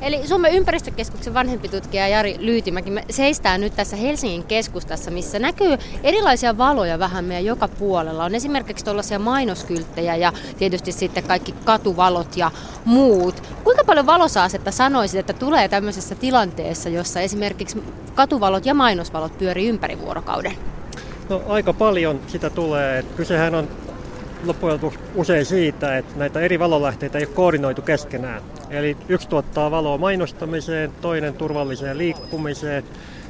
Eli Suomen ympäristökeskuksen vanhempi tutkija Jari Lyytimäki, me seistään nyt tässä Helsingin keskustassa, missä näkyy erilaisia valoja vähän meidän joka puolella. On esimerkiksi tuollaisia mainoskylttejä ja tietysti sitten kaikki katuvalot ja muut. Kuinka paljon valosaasetta sanoisit, että tulee tämmöisessä tilanteessa, jossa esimerkiksi katuvalot ja mainosvalot pyörii ympäri vuorokauden? No aika paljon sitä tulee. Kysehän on loppujen lopuksi usein siitä, että näitä eri valolähteitä ei ole koordinoitu keskenään. Eli yksi tuottaa valoa mainostamiseen, toinen turvalliseen liikkumiseen,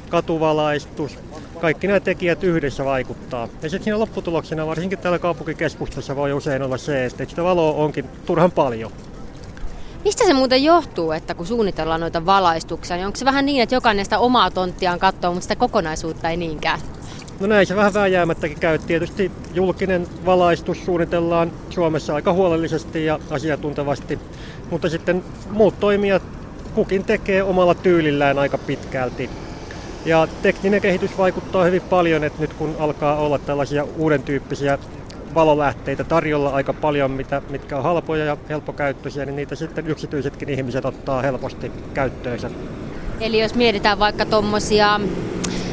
katuvalaistus, kaikki nämä tekijät yhdessä vaikuttaa. Ja sitten siinä lopputuloksena, varsinkin täällä kaupunkikeskustassa, voi usein olla se, että sitä valoa onkin turhan paljon. Mistä se muuten johtuu, että kun suunnitellaan noita valaistuksia, niin onko se vähän niin, että jokainen sitä omaa tonttiaan katsoo, mutta sitä kokonaisuutta ei niinkään? No näin se vähän vääjäämättäkin käy. Tietysti julkinen valaistus suunnitellaan Suomessa aika huolellisesti ja asiantuntevasti, mutta sitten muut toimijat kukin tekee omalla tyylillään aika pitkälti. Ja tekninen kehitys vaikuttaa hyvin paljon, että nyt kun alkaa olla tällaisia uuden tyyppisiä valolähteitä tarjolla aika paljon, mitä, mitkä on halpoja ja helppokäyttöisiä, niin niitä sitten yksityisetkin ihmiset ottaa helposti käyttöönsä. Eli jos mietitään vaikka tuommoisia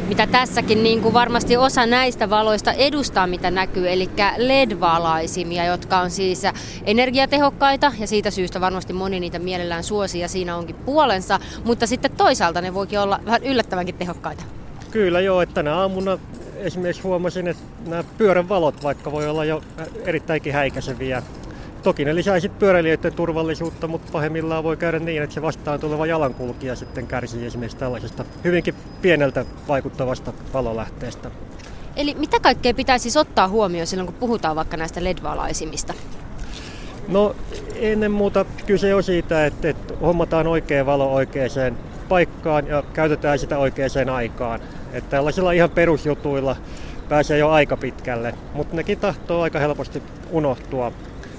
mitä tässäkin niin kuin varmasti osa näistä valoista edustaa, mitä näkyy, eli LED-valaisimia, jotka on siis energiatehokkaita ja siitä syystä varmasti moni niitä mielellään suosi ja siinä onkin puolensa, mutta sitten toisaalta ne voikin olla vähän yllättävänkin tehokkaita. Kyllä joo, että tänä aamuna esimerkiksi huomasin, että nämä pyörän valot vaikka voi olla jo erittäinkin häikäiseviä Toki ne lisäisi pyöräilijöiden turvallisuutta, mutta pahimmillaan voi käydä niin, että se vastaan tuleva jalankulkija sitten kärsii esimerkiksi tällaisesta hyvinkin pieneltä vaikuttavasta valolähteestä. Eli mitä kaikkea pitäisi siis ottaa huomioon silloin, kun puhutaan vaikka näistä LED-valaisimista? No ennen muuta kyse on siitä, että, että hommataan oikea valo oikeaan paikkaan ja käytetään sitä oikeaan aikaan. Että tällaisilla ihan perusjutuilla pääsee jo aika pitkälle, mutta nekin tahtoo aika helposti unohtua.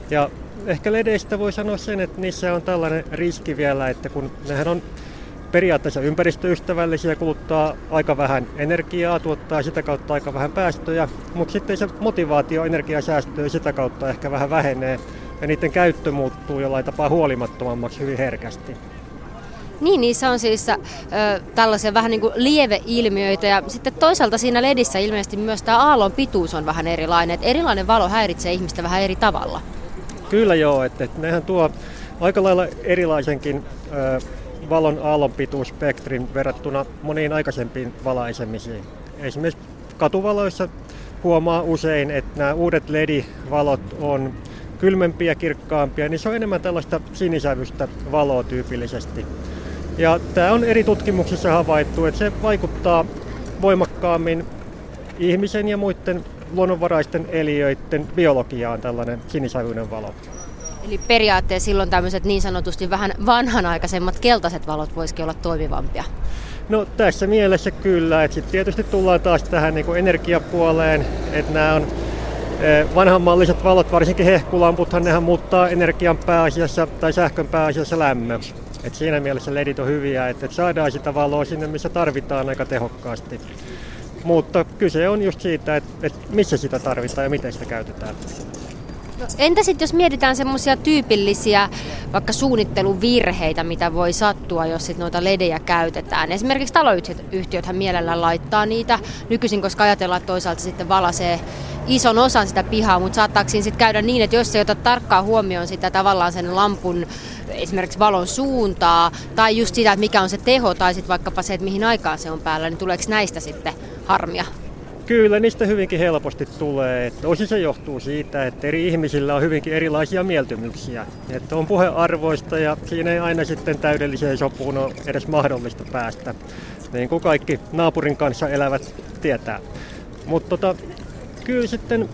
Ja ehkä ledeistä voi sanoa sen, että niissä on tällainen riski vielä, että kun nehän on periaatteessa ympäristöystävällisiä, kuluttaa aika vähän energiaa, tuottaa sitä kautta aika vähän päästöjä, mutta sitten se motivaatio energiasäästöä sitä kautta ehkä vähän vähenee ja niiden käyttö muuttuu jollain tapaa huolimattomammaksi hyvin herkästi. Niin, niissä on siis ö, tällaisia vähän niin kuin lieveilmiöitä ja sitten toisaalta siinä ledissä ilmeisesti myös tämä aallon pituus on vähän erilainen, että erilainen valo häiritsee ihmistä vähän eri tavalla. Kyllä joo, että, että nehän tuo aika lailla erilaisenkin ö, valon aallonpituusspektrin verrattuna moniin aikaisempiin valaisemisiin. Esimerkiksi katuvaloissa huomaa usein, että nämä uudet LED-valot on kylmempiä, kirkkaampia, niin se on enemmän tällaista sinisävystä valoa tyypillisesti. Ja tämä on eri tutkimuksissa havaittu, että se vaikuttaa voimakkaammin ihmisen ja muiden luonnonvaraisten eliöiden biologiaan tällainen sinisävyinen valo. Eli periaatteessa silloin tämmöiset niin sanotusti vähän vanhanaikaisemmat keltaiset valot voisikin olla toimivampia? No tässä mielessä kyllä, että sitten tietysti tullaan taas tähän niin energiapuoleen, että nämä on e, vanhanmalliset valot, varsinkin hehkulamputhan, nehän muuttaa energian pääasiassa tai sähkön pääasiassa lämmöksi. Et siinä mielessä ledit on hyviä, että saadaan sitä valoa sinne, missä tarvitaan aika tehokkaasti. Mutta kyse on just siitä, että, että missä sitä tarvitaan ja miten sitä käytetään. No, entä sitten jos mietitään semmoisia tyypillisiä vaikka suunnitteluvirheitä, mitä voi sattua, jos sit noita ledejä käytetään? Esimerkiksi taloyhtiöthän mielellään laittaa niitä nykyisin, koska ajatellaan, että toisaalta sitten valasee ison osan sitä pihaa, mutta saattaako siinä sitten käydä niin, että jos ei ota tarkkaan huomioon sitä tavallaan sen lampun esimerkiksi valon suuntaa, tai just sitä, että mikä on se teho, tai sitten vaikkapa se, että mihin aikaan se on päällä, niin tuleeko näistä sitten harmia? Kyllä, niistä hyvinkin helposti tulee. Että osin se johtuu siitä, että eri ihmisillä on hyvinkin erilaisia mieltymyksiä. Että on puhearvoista ja siinä ei aina sitten täydelliseen sopuun ole edes mahdollista päästä. Niin kuin kaikki naapurin kanssa elävät tietää. Mutta tota, kyllä sitten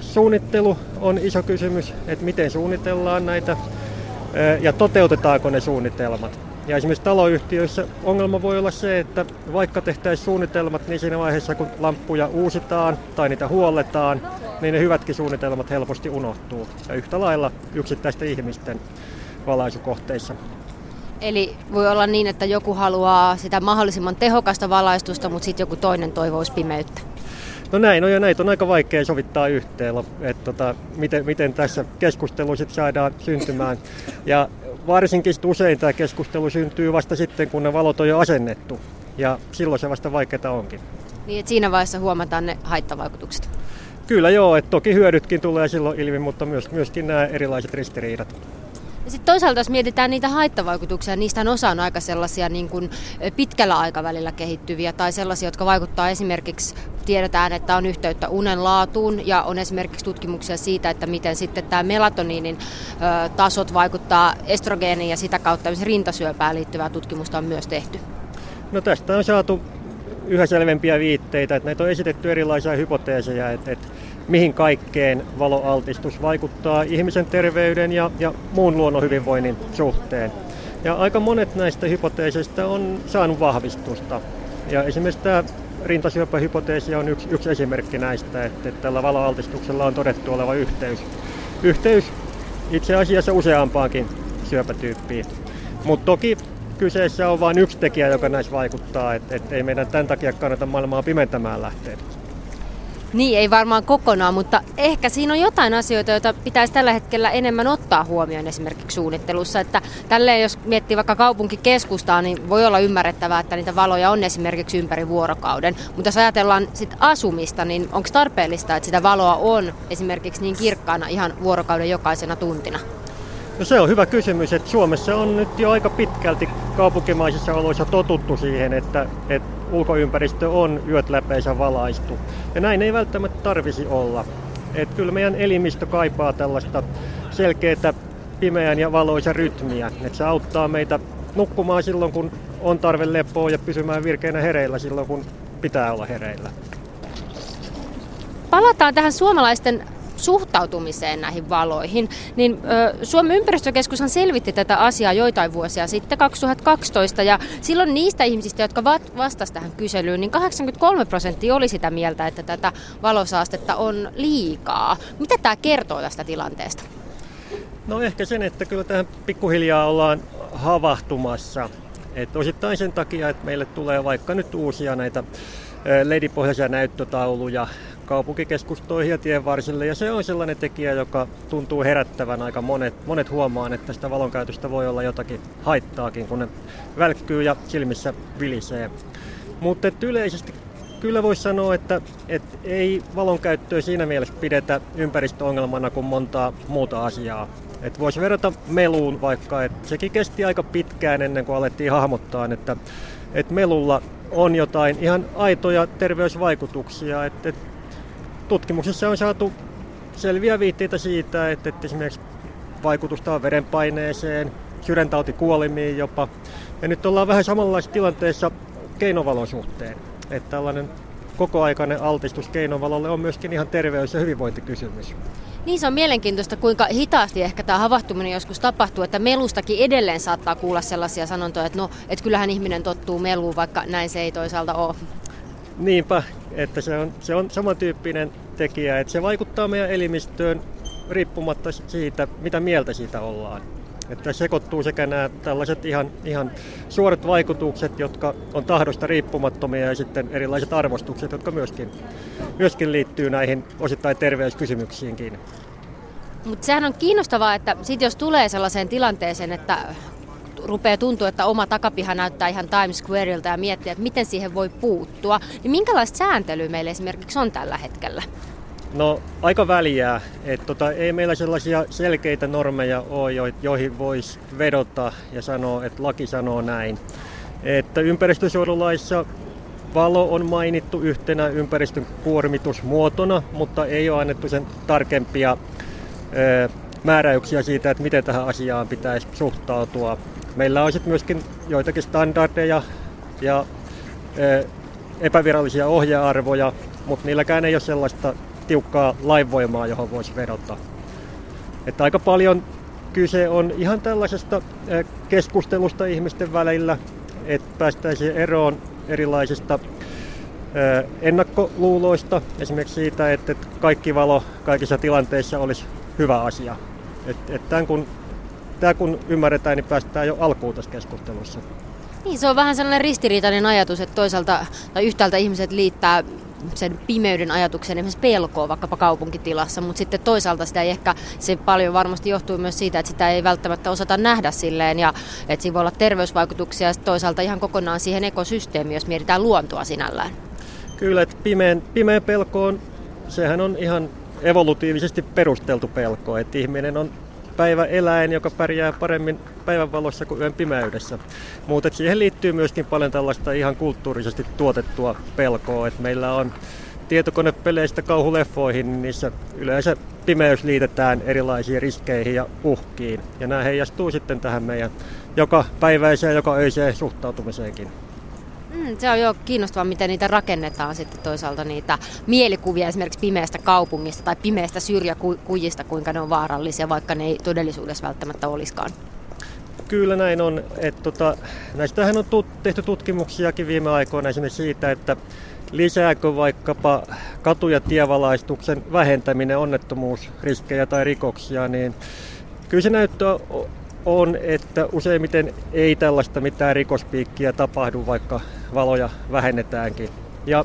suunnittelu on iso kysymys, että miten suunnitellaan näitä ja toteutetaanko ne suunnitelmat. Ja esimerkiksi taloyhtiöissä ongelma voi olla se, että vaikka tehtäisiin suunnitelmat, niin siinä vaiheessa kun lamppuja uusitaan tai niitä huolletaan, niin ne hyvätkin suunnitelmat helposti unohtuu. Ja yhtä lailla yksittäisten ihmisten valaisukohteissa. Eli voi olla niin, että joku haluaa sitä mahdollisimman tehokasta valaistusta, mutta sitten joku toinen toivoisi pimeyttä. No näin on ja näitä on aika vaikea sovittaa yhteen, että tota, miten, miten tässä keskustelu sit saadaan syntymään. Ja varsinkin usein tämä keskustelu syntyy vasta sitten, kun ne valot on jo asennettu. Ja silloin se vasta vaikeaa onkin. Niin, että siinä vaiheessa huomataan ne haittavaikutukset. Kyllä joo, että toki hyödytkin tulee silloin ilmi, mutta myös, myöskin nämä erilaiset ristiriidat. Sitten toisaalta, jos mietitään niitä haittavaikutuksia, niistä osa on aika sellaisia niin kuin pitkällä aikavälillä kehittyviä tai sellaisia, jotka vaikuttaa esimerkiksi, tiedetään, että on yhteyttä unen laatuun ja on esimerkiksi tutkimuksia siitä, että miten sitten tämä melatoniinin tasot vaikuttaa estrogeeniin ja sitä kautta rintasyöpään liittyvää tutkimusta on myös tehty. No tästä on saatu yhä selvempiä viitteitä, että näitä on esitetty erilaisia hypoteeseja, että, että mihin kaikkeen valoaltistus vaikuttaa ihmisen terveyden ja, ja muun luonnon hyvinvoinnin suhteen. Ja aika monet näistä hypoteeseista on saanut vahvistusta. Ja esimerkiksi tämä rintasyöpähypoteesi on yksi, yksi esimerkki näistä, että, että tällä valoaltistuksella on todettu oleva yhteys. Yhteys itse asiassa useampaankin syöpätyyppiin. Mutta toki kyseessä on vain yksi tekijä, joka näissä vaikuttaa, että et ei meidän tämän takia kannata maailmaa pimentämään lähteä. Niin, ei varmaan kokonaan, mutta ehkä siinä on jotain asioita, joita pitäisi tällä hetkellä enemmän ottaa huomioon esimerkiksi suunnittelussa. Että tälleen, jos miettii vaikka kaupunkikeskustaa, niin voi olla ymmärrettävää, että niitä valoja on esimerkiksi ympäri vuorokauden. Mutta jos ajatellaan sit asumista, niin onko tarpeellista, että sitä valoa on esimerkiksi niin kirkkaana ihan vuorokauden jokaisena tuntina? No se on hyvä kysymys, että Suomessa on nyt jo aika pitkälti kaupunkimaisissa oloissa totuttu siihen, että, että ulkoympäristö on yöt läpeensä valaistu. Ja näin ei välttämättä tarvisi olla. Että kyllä meidän elimistö kaipaa tällaista selkeää pimeän ja valoisa rytmiä. Että se auttaa meitä nukkumaan silloin, kun on tarve lepoa ja pysymään virkeänä hereillä silloin, kun pitää olla hereillä. Palataan tähän suomalaisten suhtautumiseen näihin valoihin, niin Suomen ympäristökeskushan selvitti tätä asiaa joitain vuosia sitten, 2012, ja silloin niistä ihmisistä, jotka vastasivat tähän kyselyyn, niin 83 prosenttia oli sitä mieltä, että tätä valosaastetta on liikaa. Mitä tämä kertoo tästä tilanteesta? No ehkä sen, että kyllä tähän pikkuhiljaa ollaan havahtumassa. Et osittain sen takia, että meille tulee vaikka nyt uusia näitä ledipohjaisia näyttötauluja, kaupunkikeskustoihin ja tien varsille. Ja se on sellainen tekijä, joka tuntuu herättävän aika monet, monet huomaan, että sitä valonkäytöstä voi olla jotakin haittaakin, kun ne välkkyy ja silmissä vilisee. Mutta yleisesti kyllä voisi sanoa, että, että ei valonkäyttöä siinä mielessä pidetä ympäristöongelmana kuin montaa muuta asiaa. Et voisi verrata meluun vaikka, että sekin kesti aika pitkään ennen kuin alettiin hahmottaa, että, että melulla on jotain ihan aitoja terveysvaikutuksia. Että, tutkimuksessa on saatu selviä viitteitä siitä, että, että esimerkiksi vaikutusta on verenpaineeseen, sydäntautikuolimiin jopa. Ja nyt ollaan vähän samanlaisessa tilanteessa keinovalon suhteen. Että tällainen kokoaikainen altistus keinovalolle on myöskin ihan terveys- ja hyvinvointikysymys. Niin se on mielenkiintoista, kuinka hitaasti ehkä tämä havahtuminen joskus tapahtuu, että melustakin edelleen saattaa kuulla sellaisia sanontoja, että no, että kyllähän ihminen tottuu meluun, vaikka näin se ei toisaalta ole. Niinpä, että se on, se on samantyyppinen tekijä, että se vaikuttaa meidän elimistöön riippumatta siitä, mitä mieltä siitä ollaan. Että sekoittuu sekä nämä tällaiset ihan, ihan suorat vaikutukset, jotka on tahdosta riippumattomia ja sitten erilaiset arvostukset, jotka myöskin, myöskin liittyy näihin osittain terveyskysymyksiinkin. Mutta sehän on kiinnostavaa, että sit jos tulee sellaiseen tilanteeseen, että rupeaa tuntua, että oma takapiha näyttää ihan Times Squareilta ja miettiä, että miten siihen voi puuttua, niin minkälaista sääntelyä meillä esimerkiksi on tällä hetkellä? No aika väliä, että tota, ei meillä sellaisia selkeitä normeja ole, joihin voisi vedota ja sanoa, että laki sanoo näin. Että ympäristösuojelulaissa valo on mainittu yhtenä ympäristön kuormitusmuotona, mutta ei ole annettu sen tarkempia ö, määräyksiä siitä, että miten tähän asiaan pitäisi suhtautua. Meillä on sitten myöskin joitakin standardeja ja ö, epävirallisia ohjearvoja, mutta niilläkään ei ole sellaista tiukkaa lainvoimaa, johon voisi vedota. Että aika paljon kyse on ihan tällaisesta keskustelusta ihmisten välillä, että päästäisiin eroon erilaisista ennakkoluuloista, esimerkiksi siitä, että kaikki valo kaikissa tilanteissa olisi hyvä asia. Että et tämän kun, tämä kun ymmärretään, niin päästään jo alkuun tässä keskustelussa. Niin, se on vähän sellainen ristiriitainen ajatus, että toisaalta tai yhtäältä ihmiset liittää sen pimeyden ajatuksen esimerkiksi pelkoa vaikkapa kaupunkitilassa, mutta sitten toisaalta sitä ei ehkä, se paljon varmasti johtuu myös siitä, että sitä ei välttämättä osata nähdä silleen ja että siinä voi olla terveysvaikutuksia ja toisaalta ihan kokonaan siihen ekosysteemiin, jos mietitään luontoa sinällään. Kyllä, että pimeän, pimeä pelko on, sehän on ihan evolutiivisesti perusteltu pelko, että ihminen on päiväeläin, joka pärjää paremmin päivänvalossa kuin yön pimeydessä. Mutta siihen liittyy myöskin paljon tällaista ihan kulttuurisesti tuotettua pelkoa, että meillä on tietokonepeleistä kauhuleffoihin, niin niissä yleensä pimeys liitetään erilaisiin riskeihin ja uhkiin. Ja nämä heijastuu sitten tähän meidän joka päiväiseen, joka öiseen suhtautumiseenkin. Mm, se on jo kiinnostavaa, miten niitä rakennetaan sitten toisaalta niitä mielikuvia esimerkiksi pimeästä kaupungista tai pimeästä syrjäkujista, kuinka ne on vaarallisia, vaikka ne ei todellisuudessa välttämättä olisikaan. Kyllä näin on. Että tota, näistähän on tut- tehty tutkimuksiakin viime aikoina esimerkiksi siitä, että lisääkö vaikkapa katu- ja tievalaistuksen vähentäminen onnettomuusriskejä tai rikoksia, niin kyllä se näyttö on, että useimmiten ei tällaista mitään rikospiikkiä tapahdu, vaikka valoja vähennetäänkin. Ja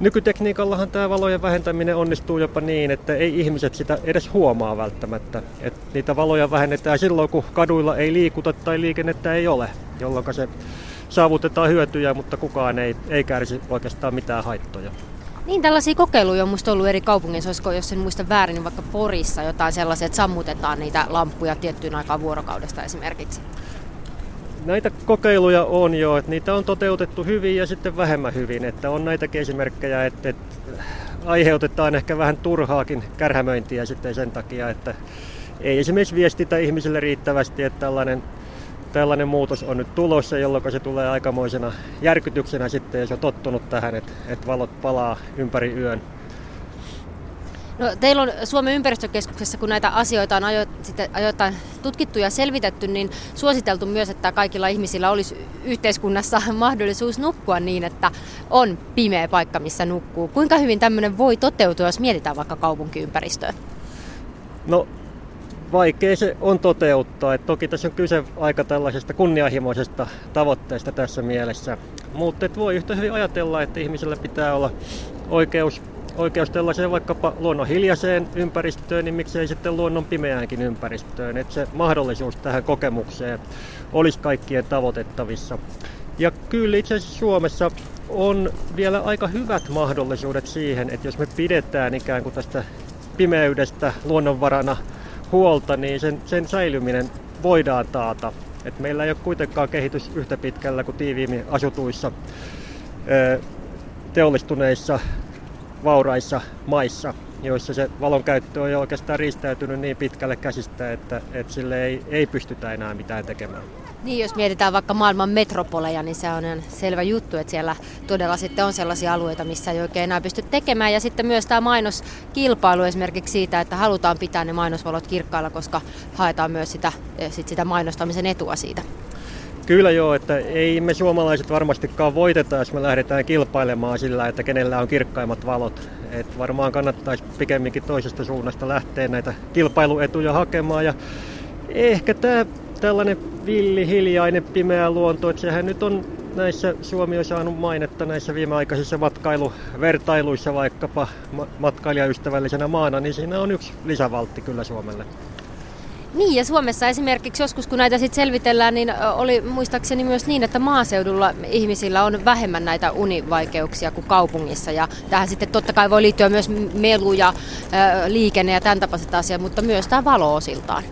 nykytekniikallahan tämä valojen vähentäminen onnistuu jopa niin, että ei ihmiset sitä edes huomaa välttämättä. Et niitä valoja vähennetään silloin, kun kaduilla ei liikuta tai liikennettä ei ole, jolloin se saavutetaan hyötyjä, mutta kukaan ei, ei kärsi oikeastaan mitään haittoja. Niin, tällaisia kokeiluja on musta ollut eri kaupungeissa, olisiko, jos en muista väärin, niin vaikka Porissa jotain sellaisia, että sammutetaan niitä lampuja tiettyyn aikaan vuorokaudesta esimerkiksi. Näitä kokeiluja on jo, että niitä on toteutettu hyvin ja sitten vähemmän hyvin. Että on näitä esimerkkejä, että, että aiheutetaan ehkä vähän turhaakin kärhämöintiä sitten sen takia, että ei esimerkiksi viestitä ihmisille riittävästi, että tällainen tällainen muutos on nyt tulossa, jolloin se tulee aikamoisena järkytyksenä sitten, jos on tottunut tähän, että, että valot palaa ympäri yön. No, teillä on Suomen ympäristökeskuksessa, kun näitä asioita on ajo, sitten ajoittain tutkittu ja selvitetty, niin suositeltu myös, että kaikilla ihmisillä olisi yhteiskunnassa mahdollisuus nukkua niin, että on pimeä paikka, missä nukkuu. Kuinka hyvin tämmöinen voi toteutua, jos mietitään vaikka kaupunkiympäristöä? No vaikea se on toteuttaa. Et toki tässä on kyse aika tällaisesta kunnianhimoisesta tavoitteesta tässä mielessä. Mutta voi yhtä hyvin ajatella, että ihmisellä pitää olla oikeus, oikeus tällaiseen vaikkapa luonnon hiljaiseen ympäristöön, niin miksei sitten luonnon pimeäänkin ympäristöön. Että se mahdollisuus tähän kokemukseen olisi kaikkien tavoitettavissa. Ja kyllä itse asiassa Suomessa on vielä aika hyvät mahdollisuudet siihen, että jos me pidetään ikään kuin tästä pimeydestä luonnonvarana huolta, niin sen, sen säilyminen voidaan taata. Et meillä ei ole kuitenkaan kehitys yhtä pitkällä kuin tiiviimmin asutuissa teollistuneissa vauraissa maissa, joissa se valon käyttö on jo oikeastaan riistäytynyt niin pitkälle käsistä, että, että sille ei, ei pystytä enää mitään tekemään. Niin, jos mietitään vaikka maailman metropoleja, niin se on selvä juttu, että siellä todella sitten on sellaisia alueita, missä ei oikein enää pysty tekemään. Ja sitten myös tämä mainoskilpailu esimerkiksi siitä, että halutaan pitää ne mainosvalot kirkkailla, koska haetaan myös sitä, eh, sit sitä mainostamisen etua siitä. Kyllä joo, että ei me suomalaiset varmastikaan voiteta, jos me lähdetään kilpailemaan sillä, että kenellä on kirkkaimmat valot. Et varmaan kannattaisi pikemminkin toisesta suunnasta lähteä näitä kilpailuetuja hakemaan. Ja ehkä tämä tällainen villi, hiljainen, pimeä luonto, että sehän nyt on näissä, Suomi on saanut mainetta näissä viimeaikaisissa matkailuvertailuissa vaikkapa matkailijaystävällisenä maana, niin siinä on yksi lisävaltti kyllä Suomelle. Niin, ja Suomessa esimerkiksi joskus, kun näitä sitten selvitellään, niin oli muistaakseni myös niin, että maaseudulla ihmisillä on vähemmän näitä univaikeuksia kuin kaupungissa. Ja tähän sitten totta kai voi liittyä myös melu ja liikenne ja tämän tapaiset asiat, mutta myös tämä valo osiltaan.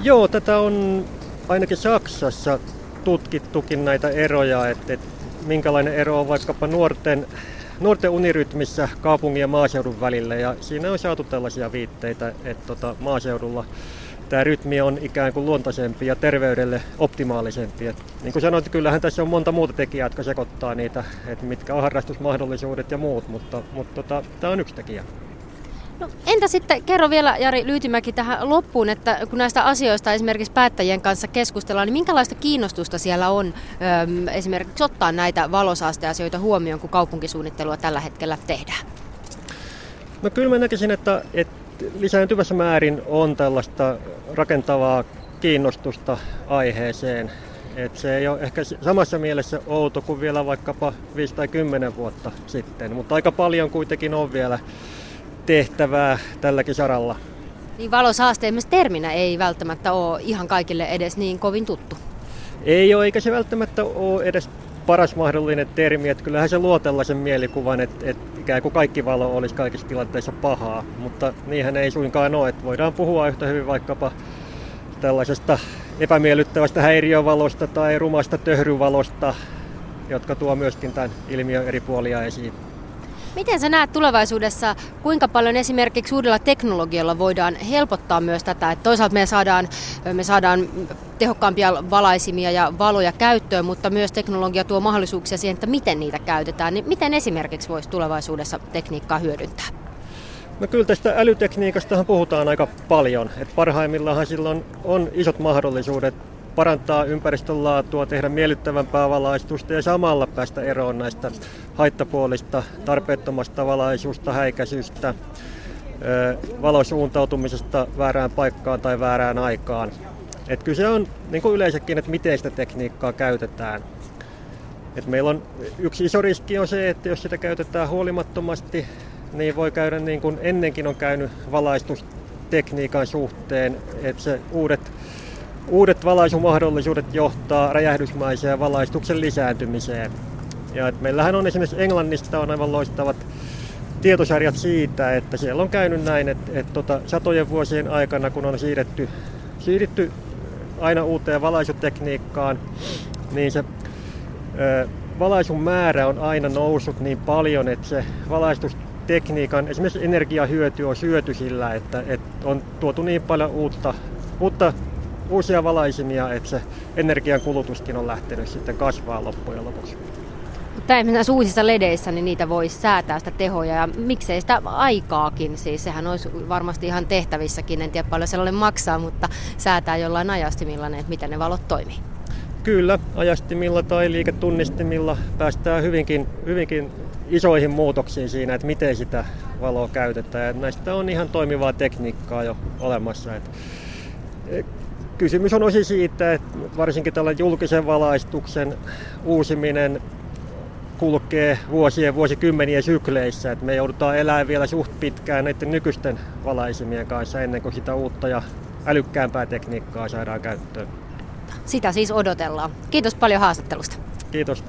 Joo, tätä on ainakin Saksassa tutkittukin näitä eroja, että, että minkälainen ero on vaikkapa nuorten, nuorten unirytmissä kaupungin ja maaseudun välillä. Ja siinä on saatu tällaisia viitteitä, että tota, maaseudulla tämä rytmi on ikään kuin luontaisempi ja terveydelle optimaalisempi. Et, niin kuin sanoit, kyllähän tässä on monta muuta tekijää, jotka sekoittaa niitä, että mitkä on harrastusmahdollisuudet ja muut, mutta, mutta tota, tämä on yksi tekijä. No, entä sitten, kerro vielä Jari Lyytimäki tähän loppuun, että kun näistä asioista esimerkiksi päättäjien kanssa keskustellaan, niin minkälaista kiinnostusta siellä on öm, esimerkiksi ottaa näitä valosaasteasioita huomioon, kun kaupunkisuunnittelua tällä hetkellä tehdään? No kyllä mä näkisin, että, että lisääntyvässä määrin on tällaista rakentavaa kiinnostusta aiheeseen. Et se ei ole ehkä samassa mielessä outo kuin vielä vaikkapa 5 tai 10 vuotta sitten, mutta aika paljon kuitenkin on vielä tehtävää tälläkin saralla. Niin valosaaste myös terminä ei välttämättä ole ihan kaikille edes niin kovin tuttu. Ei ole, eikä se välttämättä ole edes paras mahdollinen termi. Että kyllähän se luo tällaisen mielikuvan, että, että ikään kuin kaikki valo olisi kaikissa tilanteissa pahaa, mutta niinhän ei suinkaan ole. Että voidaan puhua yhtä hyvin vaikkapa tällaisesta epämiellyttävästä häiriövalosta tai rumasta töhryvalosta, jotka tuo myöskin tämän ilmiön eri puolia esiin. Miten sä näet tulevaisuudessa, kuinka paljon esimerkiksi uudella teknologialla voidaan helpottaa myös tätä, että toisaalta me saadaan, me saadaan tehokkaampia valaisimia ja valoja käyttöön, mutta myös teknologia tuo mahdollisuuksia siihen, että miten niitä käytetään. Niin miten esimerkiksi voisi tulevaisuudessa tekniikkaa hyödyntää? No kyllä tästä älytekniikastahan puhutaan aika paljon. Et parhaimmillaan silloin on isot mahdollisuudet parantaa ympäristön laatua, tehdä miellyttävämpää valaistusta ja samalla päästä eroon näistä haittapuolista, tarpeettomasta valaisusta, häikäisystä, valosuuntautumisesta väärään paikkaan tai väärään aikaan. Et kyse on niin kuin yleensäkin, että miten sitä tekniikkaa käytetään. Et meillä on yksi iso riski on se, että jos sitä käytetään huolimattomasti, niin voi käydä niin kuin ennenkin on käynyt valaistustekniikan suhteen, että se uudet Uudet valaisumahdollisuudet johtaa räjähdysmaiseen valaistuksen lisääntymiseen. Ja että meillähän on esimerkiksi Englannista on aivan loistavat tietosarjat siitä, että siellä on käynyt näin, että, että tota, satojen vuosien aikana, kun on siirretty, siirretty aina uuteen valaisutekniikkaan, niin se ö, valaisun määrä on aina noussut niin paljon, että se valaistustekniikan esimerkiksi energiahyöty on syöty sillä, että, että on tuotu niin paljon uutta, uutta uusia valaisimia, että se energian kulutuskin on lähtenyt sitten kasvaa loppujen lopuksi. Näissä uusissa ledeissä niin niitä voisi säätää sitä tehoja ja miksei sitä aikaakin. Siis sehän olisi varmasti ihan tehtävissäkin, en tiedä paljon sellainen maksaa, mutta säätää jollain ajastimilla että miten ne valot toimii. Kyllä, ajastimilla tai liiketunnistimilla päästään hyvinkin, hyvinkin isoihin muutoksiin siinä, että miten sitä valoa käytetään. Ja näistä on ihan toimivaa tekniikkaa jo olemassa. Että kysymys on osin siitä, että varsinkin tällä julkisen valaistuksen uusiminen kulkee vuosien, vuosikymmenien sykleissä. Että me joudutaan elämään vielä suht pitkään näiden nykyisten valaisimien kanssa ennen kuin sitä uutta ja älykkäämpää tekniikkaa saadaan käyttöön. Sitä siis odotellaan. Kiitos paljon haastattelusta. Kiitos.